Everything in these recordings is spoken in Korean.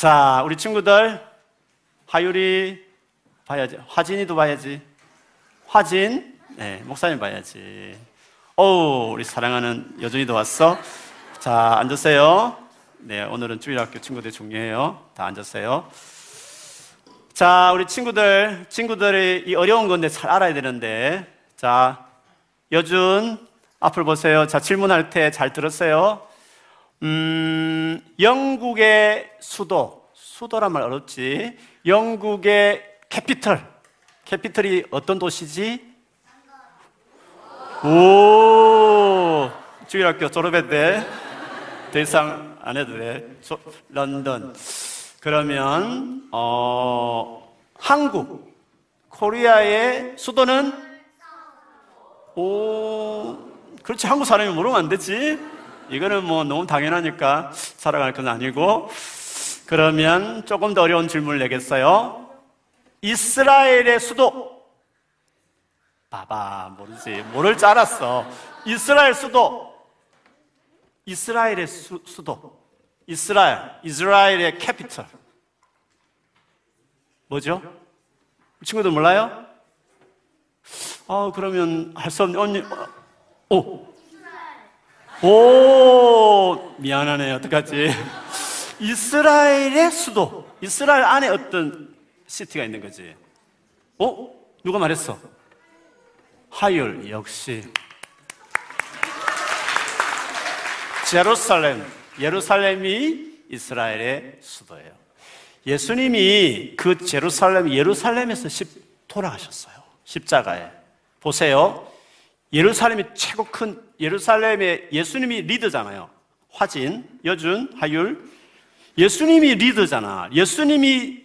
자, 우리 친구들, 하율이 봐야지. 화진이도 봐야지. 화진, 네, 목사님 봐야지. 어우, 우리 사랑하는 여준이도 왔어. 자, 앉으세요. 네, 오늘은 주일학교 친구들 중요해요. 다 앉으세요. 자, 우리 친구들, 친구들이 이 어려운 건데 잘 알아야 되는데, 자, 여준, 앞을 보세요. 자, 질문할 때 잘 들었어요. 음, 영국의 수도, 수도란 말 어렵지. 영국의 capital, capital이 어떤 도시지? 오, 주일학교 졸업했대. 더 이상 안 해도 돼. 조, 런던. 그러면, 어, 한국, Korea의 수도는? 오, 그렇지. 한국 사람이 모르면 안 되지. 이거는 뭐 너무 당연하니까 살아갈 건 아니고. 그러면 조금 더 어려운 질문을 내겠어요. 이스라엘의 수도. 봐봐, 모르지. 모를 줄 알았어. 이스라엘 수도. 이스라엘의 수, 수도. 이스라엘. 이스라엘의 캐피털. 뭐죠? 친구들 몰라요? 아, 그러면 할 수 없는, 언니, 어, 오. 오, 미안하네. 어떡하지? 이스라엘의 수도. 이스라엘 안에 어떤 시티가 있는 거지. 어? 누가 말했어? 하율, 역시. 제루살렘. 예루살렘이 이스라엘의 수도예요. 예수님이 그 제루살렘, 예루살렘에서 십, 돌아가셨어요. 십자가에. 보세요. 예루살렘이 최고 큰, 예루살렘의 예수님이 리더잖아요. 화진, 여준, 하율. 예수님이 리더잖아. 예수님이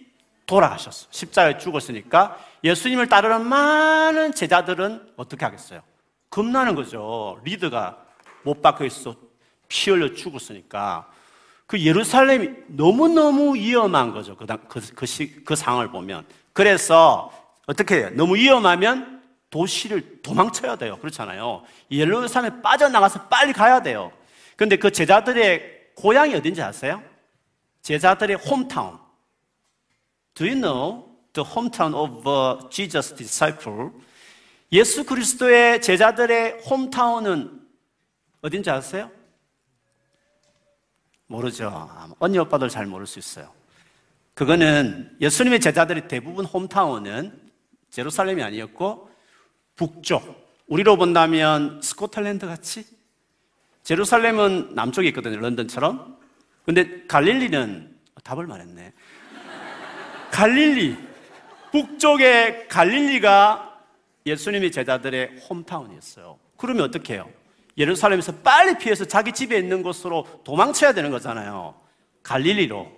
돌아가셨어. 십자가에 죽었으니까 예수님을 따르는 많은 제자들은 어떻게 하겠어요? 겁나는 거죠. 리더가 못 박혀 있어. 피 흘려 죽었으니까. 그 예루살렘이 너무너무 위험한 거죠. 그, 그, 그, 시, 그 상황을 보면. 그래서 어떻게 해요? 너무 위험하면 도시를 도망쳐야 돼요. 그렇잖아요. 예루살렘에 빠져나가서 빨리 가야 돼요. 근데 그 제자들의 고향이 어딘지 아세요? 제자들의 홈타운. Do you know the hometown of Jesus disciple? 예수 그리스도의 제자들의 홈타운은 어딘지 아세요? 모르죠. 언니 오빠들 잘 모를 수 있어요. 그거는 예수님의 제자들이 대부분 홈타운은 제루살렘이 아니었고 북쪽. 우리로 본다면 스코틀랜드 같이 제루살렘은 남쪽에 있거든요. 런던처럼. 근데 갈릴리는 답을 말했네. 갈릴리. 북쪽의 갈릴리가 예수님의 제자들의 홈타운이었어요. 그러면 어떻게 해요? 예루살렘에서 빨리 피해서 자기 집에 있는 곳으로 도망쳐야 되는 거잖아요. 갈릴리로.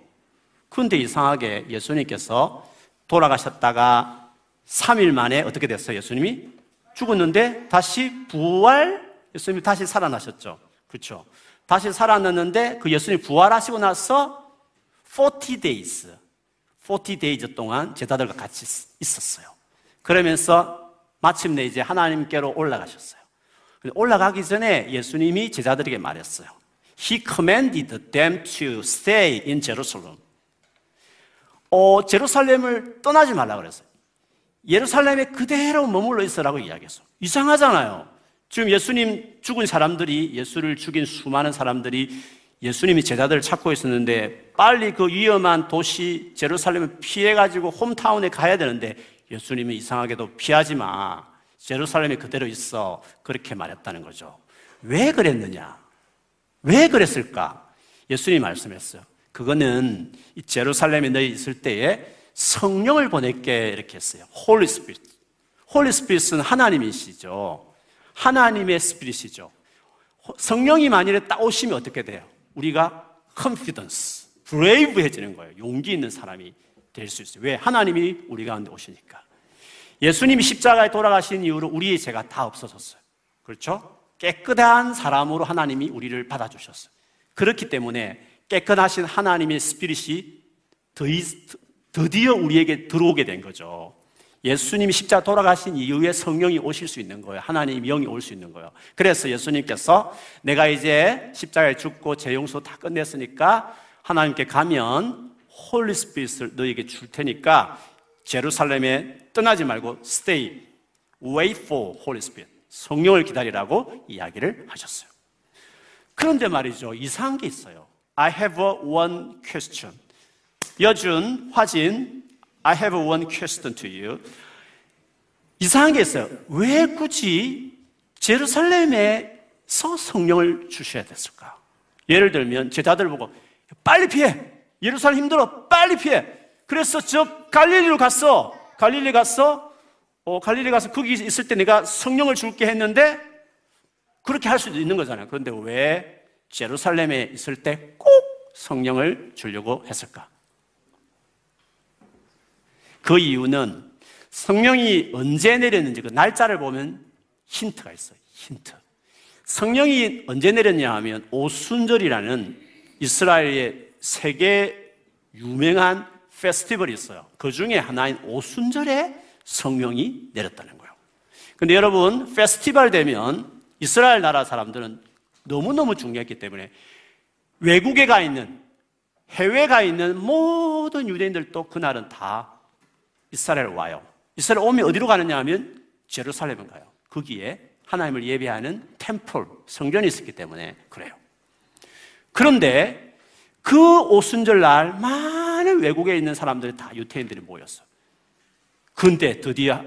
그런데 이상하게 예수님께서 돌아가셨다가 3일 만에 어떻게 됐어요? 예수님이 죽었는데 다시 부활, 예수님이 다시 살아나셨죠. 그렇죠. 다시 살아났는데 그 예수님이 부활하시고 나서 40 days, 40 days 동안 제자들과 같이 있었어요. 그러면서 마침내 이제 하나님께로 올라가셨어요. 올라가기 전에 예수님이 제자들에게 말했어요. He commanded them to stay in Jerusalem. 어, 제루살렘을 떠나지 말라 그랬어요. 예루살렘에 그대로 머물러 있으라고 이야기했어. 이상하잖아요. 지금 예수님 죽은 사람들이 예수를 죽인 수많은 사람들이 예수님이 제자들을 찾고 있었는데 빨리 그 위험한 도시 Jerusalem을 피해 가지고 hometown에 가야 되는데 예수님이 이상하게도 피하지 마. Jerusalem에 그대로 있어. 그렇게 말했다는 거죠. 왜 그랬느냐? 왜 그랬을까? 예수님이 말씀했어요. 그거는 이 Jerusalem에 너희 있을 때에 성령을 보낼게 이렇게 했어요. Holy Spirit. Holy Spirit은 하나님이시죠. 하나님의 스피릿이죠. 성령이 만일에 딱 오시면 어떻게 돼요? 우리가 confidence, brave해지는 거예요. 용기 있는 사람이 될 수 있어요. 왜? 하나님이 우리 가운데 오시니까. 예수님이 십자가에 돌아가신 이후로 우리의 죄가 다 없어졌어요. 그렇죠? 깨끗한 사람으로 하나님이 우리를 받아주셨어요. 그렇기 때문에 깨끗하신 하나님의 스피릿이 드디어 우리에게 들어오게 된 거죠. 예수님이 십자가 돌아가신 이후에 성령이 오실 수 있는 거예요. 하나님 영이 올 수 있는 거예요. 그래서 예수님께서 내가 이제 십자가에 죽고 제 용서 다 끝냈으니까 하나님께 가면 Holy Spirit을 너에게 줄 테니까 Jerusalem에 떠나지 말고 stay, wait for Holy Spirit. 성령을 기다리라고 이야기를 하셨어요. 그런데 말이죠. 이상한 게 있어요. I have one question. 여준, 화진, I have one question to you. 이상한 게 있어요. 왜 굳이 제루살렘에서 성령을 주셔야 됐을까? 예를 들면 제자들 보고 빨리 피해. 예루살렘 힘들어. 빨리 피해. 그래서 저 갈릴리로 갔어. 갈릴리 갔어. 어, 갈릴리 가서 거기 있을 때 내가 성령을 줄게 했는데 그렇게 할 수도 있는 거잖아요. 그런데 왜 제루살렘에 있을 때 꼭 성령을 주려고 했을까? 그 이유는 성령이 언제 내렸는지 그 날짜를 보면 힌트가 있어요. 힌트. 성령이 언제 내렸냐 하면 오순절이라는 이스라엘의 세계 유명한 페스티벌이 있어요. 그 중에 하나인 오순절에 성령이 내렸다는 거예요. 근데 여러분, 페스티벌 되면 이스라엘 나라 사람들은 너무너무 중요했기 때문에 외국에 가 있는, 해외에 가 있는 모든 유대인들도 그날은 다 이스라엘 와요. 이스라엘 오면 어디로 가느냐 하면 제루살렘을 가요. 거기에 하나님을 예배하는 템플, 성전이 있었기 때문에 그래요. 그런데 그 오순절 날 많은 외국에 있는 사람들이 다 유태인들이 모였어요. 근데 드디어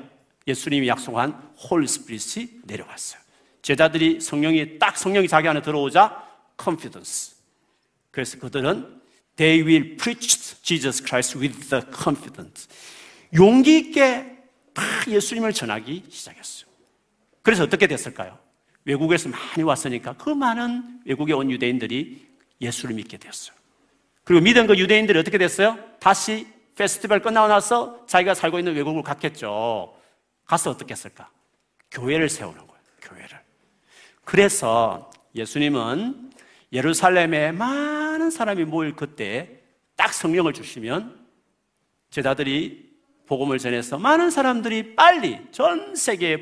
예수님이 약속한 Holy Spirit이 내려왔어요. 제자들이 성령이 딱 성령이 자기 안에 들어오자 confidence. 그래서 그들은 they will preach Jesus Christ with the confidence. 용기 있게 다 예수님을 전하기 시작했어요. 그래서 어떻게 됐을까요? 외국에서 많이 왔으니까 그 많은 외국에 온 유대인들이 예수를 믿게 되었어요. 그리고 믿은 그 유대인들이 어떻게 됐어요? 다시 페스티벌 끝나고 나서 자기가 살고 있는 외국을 갔겠죠. 가서 어떻게 했을까? 교회를 세우는 거예요. 교회를. 그래서 예수님은 예루살렘에 많은 사람이 모일 그때 딱 성령을 주시면 제자들이 복음을 전해서 많은 사람들이 빨리 전 세계에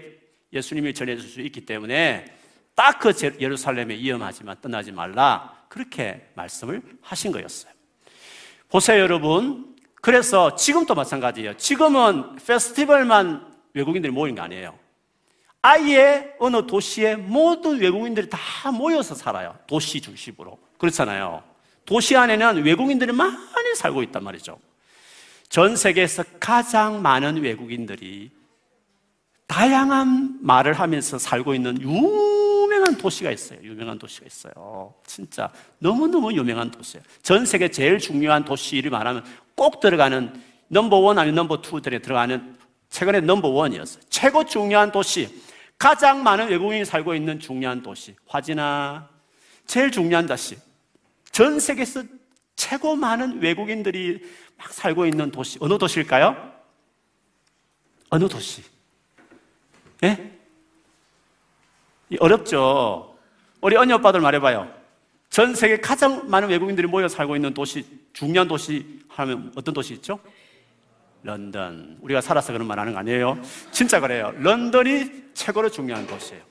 예수님이 전해줄 수 있기 때문에 딱 그 예루살렘에 위험하지만 떠나지 말라 그렇게 말씀을 하신 거였어요. 보세요, 여러분. 그래서 지금도 마찬가지예요. 지금은 페스티벌만 외국인들이 모인 거 아니에요. 아예 어느 도시에 모든 외국인들이 다 모여서 살아요. 도시 중심으로. 그렇잖아요. 도시 안에는 외국인들이 많이 살고 있단 말이죠. 전 세계에서 가장 많은 외국인들이 다양한 말을 하면서 살고 있는 유명한 도시가 있어요. 유명한 도시가 있어요. 진짜 너무너무 유명한 도시예요. 전 세계 제일 중요한 도시 이름 말하면 꼭 들어가는 number one 아니면 number two들에 들어가는 최근에 number one이었어요. 최고 중요한 도시. 가장 많은 외국인이 살고 있는 중요한 도시. 화진아. 제일 중요한 도시. 전 세계에서 최고 많은 외국인들이 막 살고 있는 도시. 어느 도시일까요? 어느 도시? 예? 어렵죠. 우리 언니 오빠들 말해봐요. 전 세계 가장 많은 외국인들이 모여 살고 있는 도시, 중요한 도시 하면 어떤 도시 있죠? 런던. 우리가 살아서 그런 말 하는 거 아니에요? 진짜 그래요. 런던이 최고로 중요한 도시예요.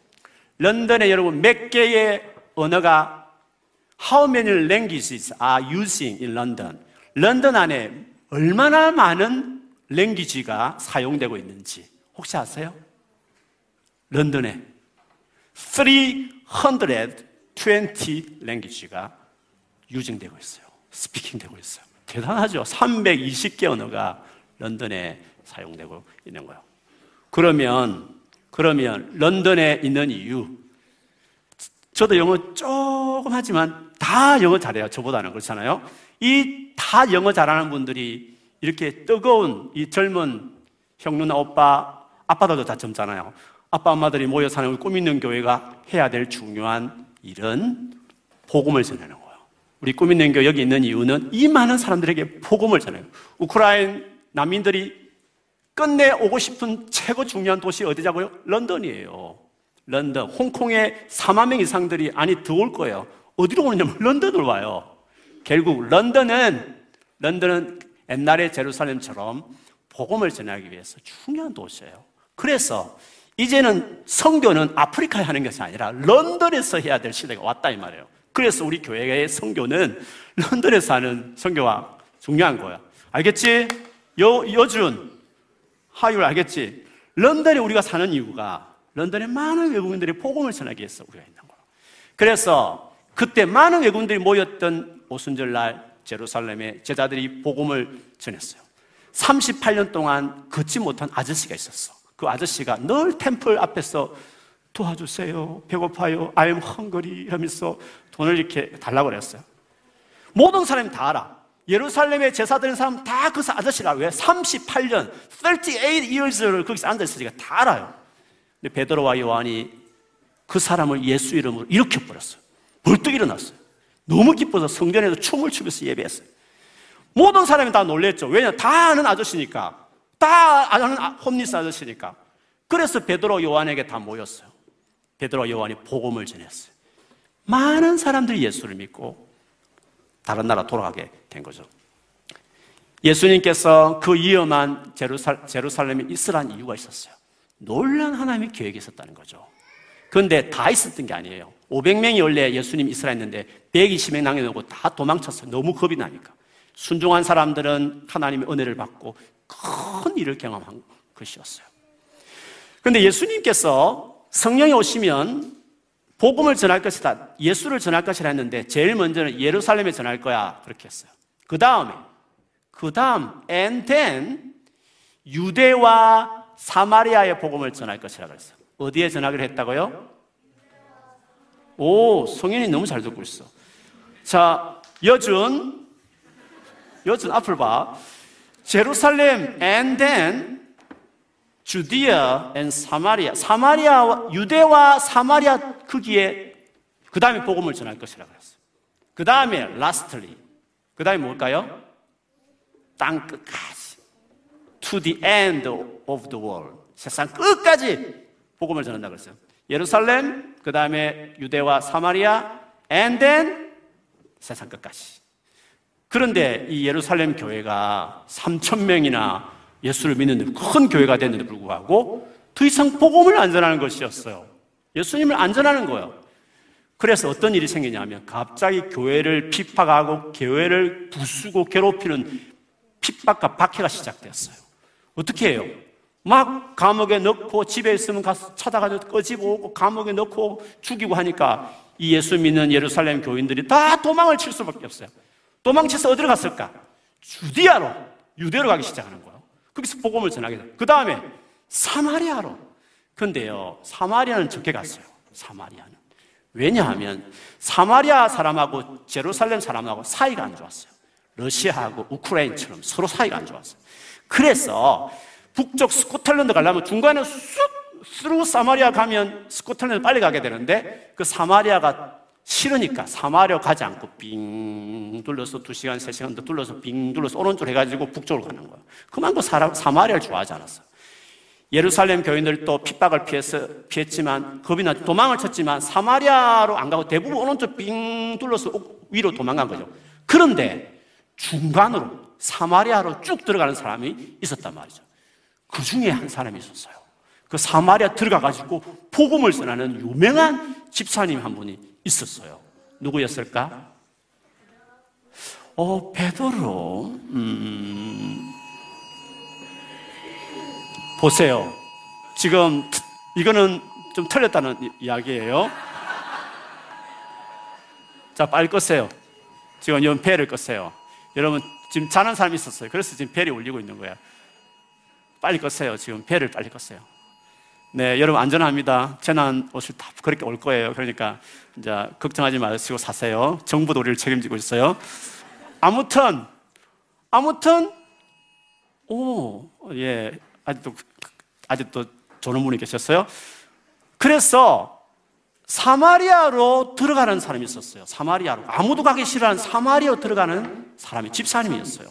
런던에 여러분 몇 개의 언어가 How many languages are using in London? 런던 안에 얼마나 많은 랭귀지가 사용되고 있는지 혹시 아세요? 런던에 320 랭귀지가 유증되고 있어요. 스피킹 되고 있어요. 대단하죠. 320개 언어가 런던에 사용되고 있는 거예요. 그러면, 그러면 런던에 있는 이유. 저도 영어 조금 하지만 다 영어 잘해요. 저보다는 그렇잖아요. 이 다 영어 잘하는 분들이 이렇게 뜨거운 이 젊은 형, 누나, 오빠, 아빠들도 다 젊잖아요. 아빠, 엄마들이 모여 사는 꿈 있는 교회가 해야 될 중요한 일은 복음을 전하는 거예요. 우리 꿈 있는 교회 여기 있는 이유는 이 많은 사람들에게 복음을 전해요. 우크라이나 난민들이 끝내 오고 싶은 최고 중요한 도시 어디자고요? 런던이에요. 런던. 홍콩에 4만 명 이상들이 아니 더 올 거예요. 어디로 오느냐면 런던으로 와요. 결국 런던은 런던은 옛날의 제루살렘처럼 복음을 전하기 위해서 중요한 도시예요. 그래서 이제는 성교는 아프리카에 하는 것이 아니라 런던에서 해야 될 시대가 왔다 이 말이에요. 그래서 우리 교회의 성교는 런던에서 하는 성교와 중요한 거야. 알겠지? 여, 여준, 하율 알겠지? 런던에 우리가 사는 이유가 런던에 많은 외국인들이 복음을 전하기 위해서 우리가 있는 거야. 그래서 그때 많은 외국인들이 모였던 오순절 날 제루살렘에 제자들이 복음을 전했어요. 38년 동안 걷지 못한 아저씨가 있었어. 그 아저씨가 늘 템플 앞에서 도와주세요. 배고파요. I'm hungry. 이러면서 돈을 이렇게 달라고 그랬어요. 모든 사람이 다 알아. 예루살렘에 제사 드린 사람 다 그 아저씨라. 왜? 38년, 38 years를 거기서 앉아있으니까 다 알아요. 근데 베드로와 요한이 그 사람을 예수 이름으로 일으켜버렸어요. 벌떡 일어났어요. 너무 기뻐서 성전에서 춤을 추면서 예배했어요. 모든 사람이 다 놀랬죠. 왜냐? 다 아는 아저씨니까. 다 아는 홈리스 아저씨니까. 그래서 베드로 요한에게 다 모였어요. 베드로 요한이 복음을 전했어요. 많은 사람들이 예수를 믿고 다른 나라 돌아가게 된 거죠. 예수님께서 그 위험한 제루살, 제루살렘에 있으란 이유가 있었어요. 놀란 하나님의 계획이 있었다는 거죠. 그런데 다 있었던 게 아니에요. 500명이 원래 예수님 이스라엘 했는데 120명 남겨놓고 다 도망쳤어요. 너무 겁이 나니까. 순종한 사람들은 하나님의 은혜를 받고 큰 일을 경험한 것이었어요. 그런데 예수님께서 성령이 오시면 복음을 전할 것이다. 예수를 전할 것이라 했는데 제일 먼저는 예루살렘에 전할 거야. 그렇게 했어요. 그 다음에, 그 다음, and then 유대와 사마리아의 복음을 전할 것이라 그랬어요. 어디에 전하기로 했다고요? 오, 성현이 너무 잘 듣고 있어. 자, 여준, 여준 앞을 봐. Jerusalem and then Judea and Samaria. 사마리아 유대와 사마리아 크기에 그 다음에 복음을 전할 것이라 그랬어요. 그 다음에 lastly. 그 다음에 뭘까요? 땅 끝까지. To the end of the world. 세상 끝까지 복음을 전한다 그랬어요. 예루살렘, 그 다음에 유대와 사마리아, and then 세상 끝까지. 그런데 이 예루살렘 교회가 3천 명이나 예수를 믿는 큰 교회가 됐는데 불구하고 더 이상 복음을 안 전하는 것이었어요. 예수님을 안 전하는 거예요. 그래서 어떤 일이 생기냐면 갑자기 교회를 핍박하고 교회를 부수고 괴롭히는 핍박과 박해가 시작되었어요. 어떻게 해요? 막 감옥에 넣고 집에 있으면 가서 찾아가서 꺼지고 오고 감옥에 넣고 죽이고 하니까 이 예수 믿는 예루살렘 교인들이 다 도망을 칠 수밖에 없어요. 도망쳐서 어디로 갔을까? Judea로, 유대로 가기 시작하는 거예요. 거기서 복음을 전하게 돼요. 그 다음에 사마리아로. 근데요, 사마리아는 적게 갔어요. 사마리아는. 왜냐하면 사마리아 사람하고 Jerusalem 사람하고 사이가 안 좋았어요. 러시아하고 우크라이나처럼 서로 사이가 안 좋았어요. 그래서 북쪽 스코틀랜드 가려면 중간에 쑥 스루 사마리아 가면 스코틀랜드 빨리 가게 되는데 그 사마리아가 싫으니까 사마리아 가지 않고 빙 둘러서 두 시간, 세 시간 더 둘러서 빙 둘러서 오른쪽으로 해가지고 북쪽으로 가는 거예요. 그만큼 사람, 사마리아를 좋아하지 않았어요. 예루살렘 교인들도 핍박을 피해서, 피했지만, 겁이 나 도망을 쳤지만, 사마리아로 안 가고 대부분 오른쪽 빙 둘러서 위로 도망간 거죠. 그런데 중간으로 사마리아로 쭉 들어가는 사람이 있었단 말이죠. 그 중에 한 사람이 있었어요. 그 사마리아 들어가가지고 복음을 전하는 유명한 집사님 한 분이 있었어요. 누구였을까? 어, 베드로. 음, 보세요. 지금 이거는 좀 틀렸다는 이야기예요. 자, 빨리 껐어요. 지금 연 벨을 껐어요. 여러분, 지금 자는 사람이 있었어요. 그래서 지금 벨이 울리고 있는 거야. 빨리 껐어요. 지금 벨을 빨리 껐어요. 네, 여러분 안전합니다. 재난 옷을 다 그렇게 올 거예요. 그러니까 이제 걱정하지 마시고 사세요. 정부도 우리를 책임지고 있어요. 아무튼 아무튼 오, 예. 아직도 아직도 조는 분이 계셨어요. 그래서 사마리아로 들어가는 사람이 있었어요. 사마리아로 아무도 가기 싫어하는 사마리아로 들어가는 사람이 집사님이었어요.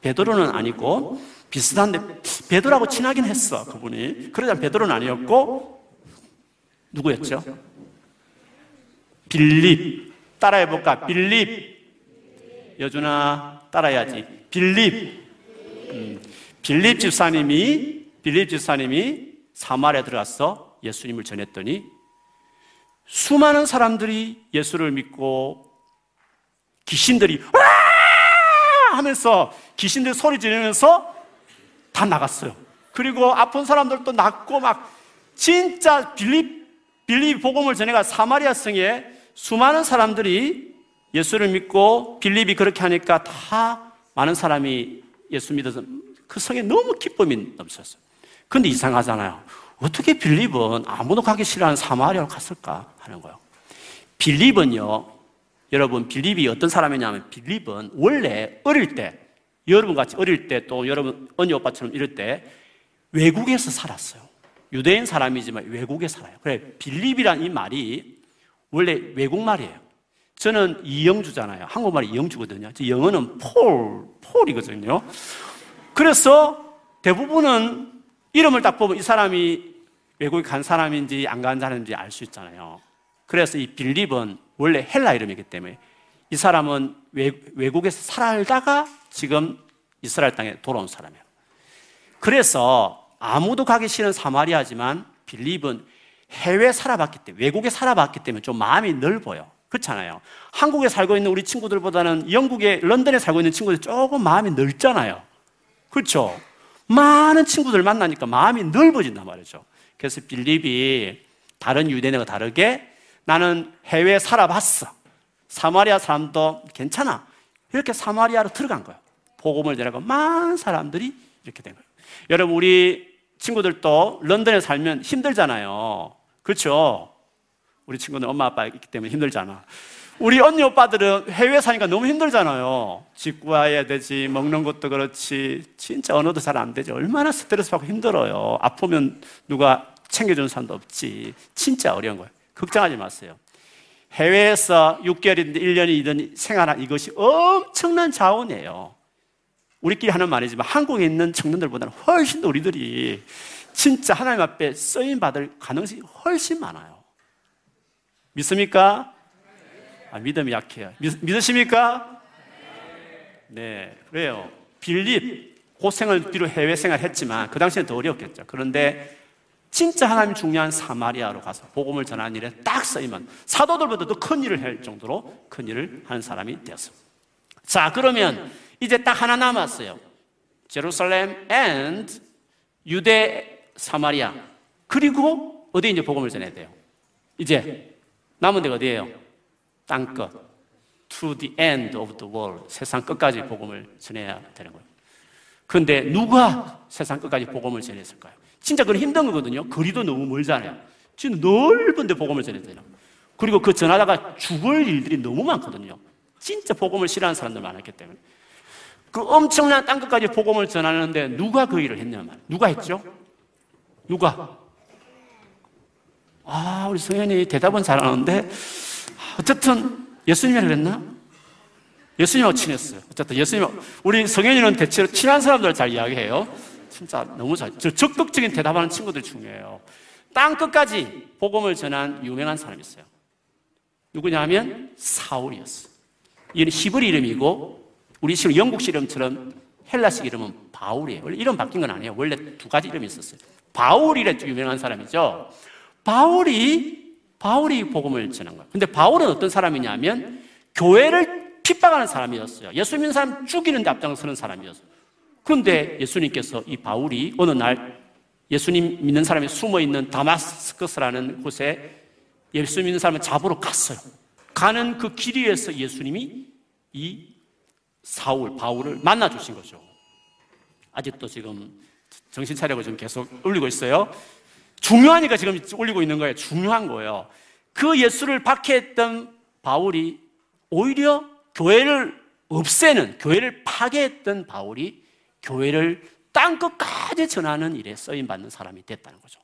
베드로는 아니고 비슷한데 베드로하고 친하긴 했어 그분이. 그러자 베드로는 아니었고 누구였죠? 빌립 따라해 볼까? 빌립 여준아 따라해야지. 빌립 음, 빌립 집사님이 빌립 집사님이 사마리아 들어가서 예수님을 전했더니 수많은 사람들이 예수를 믿고 귀신들이 와 하면서 귀신들 소리 지르면서 다 나갔어요. 그리고 아픈 사람들도 낫고 막 진짜 빌립 빌립 복음을 전해가 사마리아 성에 수많은 사람들이 예수를 믿고 빌립이 그렇게 하니까 다 많은 사람이 예수 믿어서 그 성에 너무 기쁨이 넘쳤어요. 근데 이상하잖아요. 어떻게 빌립은 아무도 가기 싫어하는 사마리아로 갔을까 하는 거예요. 빌립은요, 여러분, 빌립이 어떤 사람이냐면 빌립은 원래 어릴 때, 여러분 같이 어릴 때 또 여러분 언니 오빠처럼 이럴 때 외국에서 살았어요. 유대인 사람이지만 외국에 살아요. 그래, 빌립이란 이 말이 원래 외국 말이에요. 저는 이영주잖아요. 한국말이 이영주거든요. 영어는 폴, 폴이거든요. 그래서 대부분은 이름을 딱 보면 이 사람이 외국에 간 사람인지 안 간 사람인지 알 수 있잖아요. 그래서 이 빌립은 원래 헬라 이름이기 때문에 이 사람은 외, 외국에서 살다가 지금 이스라엘 땅에 돌아온 사람이에요. 그래서 아무도 가기 싫은 사마리아지만 빌립은 해외 살아봤기 때문에 외국에 살아봤기 때문에 좀 마음이 넓어요. 그렇잖아요. 한국에 살고 있는 우리 친구들보다는 영국에 런던에 살고 있는 친구들 조금 마음이 넓잖아요. 그렇죠? 많은 친구들 만나니까 마음이 넓어진단 말이죠. 그래서 빌립이 다른 유대인과 다르게 나는 해외에 살아봤어. 사마리아 사람도 괜찮아. 이렇게 사마리아로 들어간 거예요. 복음을 전하고 많은 사람들이 이렇게 된 거예요. 여러분 우리 친구들도 런던에 살면 힘들잖아요. 그렇죠? 우리 친구는 엄마 아빠 있기 때문에 힘들잖아. 우리 언니 오빠들은 해외 사니까 너무 힘들잖아요. 집 구해야 되지, 먹는 것도 그렇지. 진짜 언어도 잘 안 되지. 얼마나 스트레스 받고 힘들어요. 아프면 누가 챙겨주는 사람도 없지. 진짜 어려운 거예요. 걱정하지 마세요. 해외에서 6개월이든 1년이든 생활한 이것이 엄청난 자원이에요. 우리끼리 하는 말이지만 한국에 있는 청년들보다는 훨씬 더 우리들이 진짜 하나님 앞에 쓰임 받을 가능성이 훨씬 많아요. 믿습니까? 아, 믿음이 약해요. 믿, 믿으십니까? 네, 그래요. 빌립 고생을 뒤로 해외 생활했지만 그 당시엔 더 어려웠겠죠. 그런데 진짜 하나님 중요한 사마리아로 가서 복음을 전하는 일에 딱 쓰이면 사도들보다 더 큰 일을 할 정도로 큰 일을 하는 사람이 되었습니다. 자, 그러면 이제 딱 하나 남았어요. 제루살렘 and 유대 사마리아. 그리고 어디 이제 복음을 전해야 돼요? 이제 남은 데가 어디예요? 땅끝. To the end of the world. 세상 끝까지 복음을 전해야 되는 거예요. 그런데 누가 세상 끝까지 복음을 전했을까요? 진짜 그건 힘든 거거든요. 거리도 너무 멀잖아요. 진짜 넓은데 복음을 되나. 그리고 그 전하다가 죽을 일들이 너무 많거든요. 진짜 복음을 싫어하는 사람들 많았기 때문에. 그 엄청난 땅 끝까지 복음을 전하는데 누가 그 일을 했냐 말. 누가 했죠? 누가? 아, 우리 성현이 대답은 잘하는데 어쨌든 예수님이 그랬나? 예수님하고 친했어요. 어쨌든 예수님, 우리 성현이는 대체로 친한 사람들 잘 이야기해요. 진짜 너무 잘, 저 적극적인 대답하는 친구들 중요해요. 땅 끝까지 복음을 전한 유명한 사람이 있어요. 누구냐 하면 사울이었어. 이는 히브리 이름이고 우리 지금 영국식 이름처럼 헬라식 이름은 바울이에요. 원래 이름 바뀐 건 아니에요. 원래 두 가지 이름이 있었어요. 바울이래 유명한 사람이죠. 바울이 바울이 복음을 전한 거예요. 근데 바울은 어떤 사람이냐면 교회를 핍박하는 사람이었어요. 예수 믿는 사람 죽이는데 앞장서는 사람이었어요. 그런데 예수님께서 이 바울이 어느 날 예수님 믿는 사람이 숨어 있는 다마스커스라는 곳에 예수 믿는 사람을 잡으러 갔어요. 가는 그 길 위에서 예수님이 이 사울, 바울을 만나 주신 거죠. 아직도 지금 정신 차리고 지금 계속 올리고 있어요. 중요하니까 지금 올리고 있는 거예요. 중요한 거예요. 그 예수를 박해했던 바울이 오히려 교회를 없애는, 교회를 파괴했던 바울이 교회를 땅 끝까지 전하는 일에 쓰임 받는 사람이 됐다는 거죠.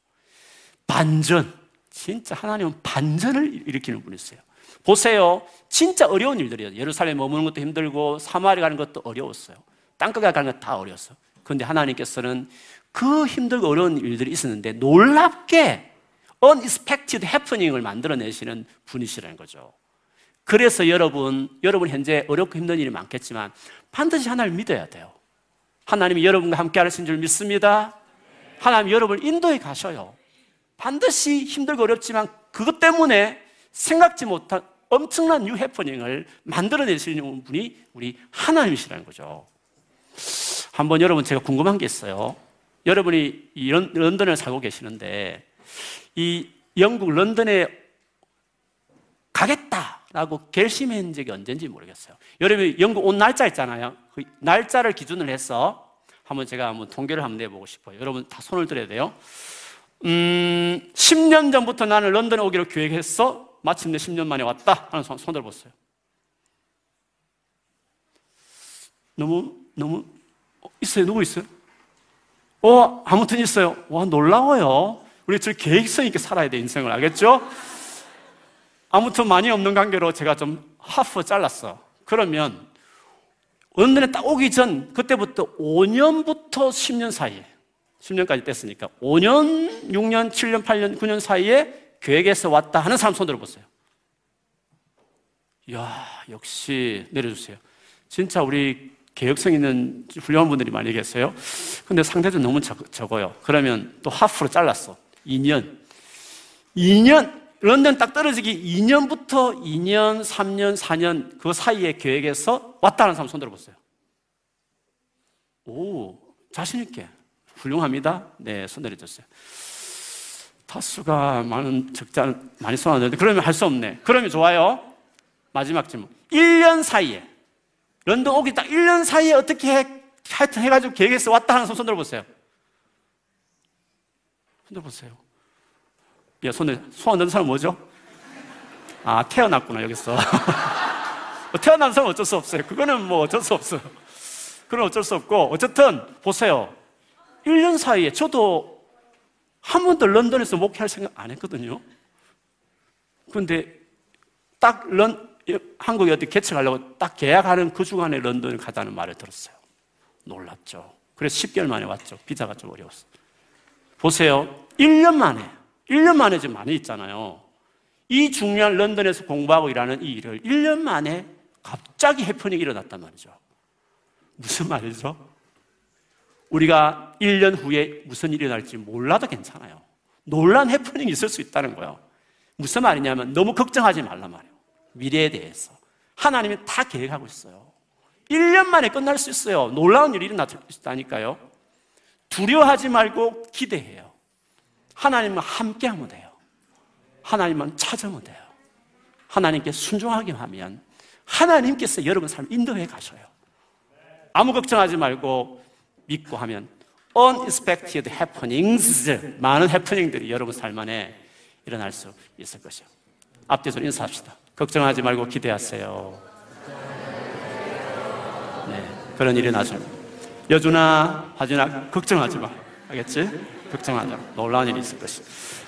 반전. 진짜 하나님은 반전을 일으키는 분이었어요. 보세요. 진짜 어려운 일들이에요. 예루살렘 머무는 것도 힘들고 사마리 가는 것도 어려웠어요. 땅끝까지 가는 것 다 어려웠어요. 그런데 하나님께서는 그 힘들고 어려운 일들이 있었는데 놀랍게 unexpected happening을 만들어내시는 분이시라는 거죠. 그래서 여러분, 여러분 현재 어렵고 힘든 일이 많겠지만 반드시 하나님을 믿어야 돼요. 하나님이 여러분과 함께 하신 줄 믿습니다. 하나님 여러분을 인도해 가셔요. 반드시 힘들고 어렵지만 그것 때문에 생각지 못한 엄청난 new happening을 만들어내시는 분이 우리 하나님이시라는 거죠. 한번 여러분 제가 궁금한 게 있어요. 여러분이 이 런- 런던에 살고 계시는데 이 영국 런던에 가겠다 라고 결심한 적이 언젠지 모르겠어요. 여러분이 영국 온 날짜 있잖아요. 그 날짜를 기준으로 해서 한번 제가 한번 통계를 한번 내보고 싶어요. 여러분 다 손을 들어야 돼요. 음, 10년 전부터 나는 런던에 오기로 계획했어. 마침내 10년 만에 왔다. 하는 손, 손 들어보세요. 너무, 너무, 어, 있어요? 누구 있어요? 어, 아무튼 있어요. 와, 놀라워요. 우리 저 계획성 있게 살아야 돼, 인생을. 알겠죠? 아무튼 많이 없는 관계로 제가 좀 하프 잘랐어. 그러면, 런던에 딱 오기 전, 그때부터 5년부터 10년 사이에, 10년까지 됐으니까, 5년, 6년, 7년, 8년, 9년 사이에 계획에서 왔다 하는 사람 손 들어보세요. 이야, 역시 내려주세요. 진짜 우리 계획성 있는 훌륭한 분들이 많이 계세요. 근데 상대도 너무 적, 적어요. 그러면 또 하프로 잘랐어. 2년. 2년, 런던 딱 떨어지기 2년부터 2년, 3년, 4년 그 사이에 계획에서 왔다는 사람 손 들어 보세요. 오, 자신있게. 훌륭합니다. 네, 손 내려줬어요. 타수가 많은 적자 많이 쏘았는데 그러면 할 수 없네. 그러면 좋아요. 마지막 질문. 1년 사이에 런던 오기 딱 1년 사이에 어떻게 해, 하여튼 해가지고 계획에서 왔다 하는 손 손들어 보세요. 손들어 보세요. 야, 손에, 손안 든 사람 뭐죠? 아, 태어났구나, 여기서. 뭐 태어난 사람 어쩔 수 없어요. 그거는 뭐 어쩔 수 없어요. 그건 어쩔 수 없고, 어쨌든, 보세요. 1년 사이에 저도 한 번도 런던에서 목회할 생각 안 했거든요. 근데 딱 런, 한국에 어디 개척하려고 딱 계약하는 그 주간에 런던을 가자는 말을 들었어요. 놀랐죠. 그래서 10개월 만에 왔죠. 비자가 좀 어려웠어. 보세요. 1년 만에, 1년 만에 지금 많이 있잖아요. 이 중요한 런던에서 공부하고 일하는 이 일을 1년 만에 갑자기 해프닝이 일어났단 말이죠. 무슨 말이죠? 우리가 1년 후에 무슨 일이 날지 몰라도 괜찮아요. 놀란 해프닝이 있을 수 있다는 거예요. 무슨 말이냐면 너무 걱정하지 말란 말이에요. 미래에 대해서. 하나님이 다 계획하고 있어요. 1년 만에 끝날 수 있어요. 놀라운 일이 일어났다니까요. 두려워하지 말고 기대해요. 하나님과 함께 하면 돼요. 하나님만 찾으면 돼요. 하나님께 순종하게 하면 하나님께서 여러분 삶 인도해 가셔요. 아무 걱정하지 말고 믿고 하면 unexpected happenings 많은 해프닝들이 여러분 삶 안에 일어날 수 있을 것이요. 앞뒤로 인사합시다. 걱정하지 말고 기대하세요. 네, 그런 일이 나죠. 여준아, 하준아, 걱정하지 마. 알겠지? 걱정하지 마. 놀라운 일이 있을 것이.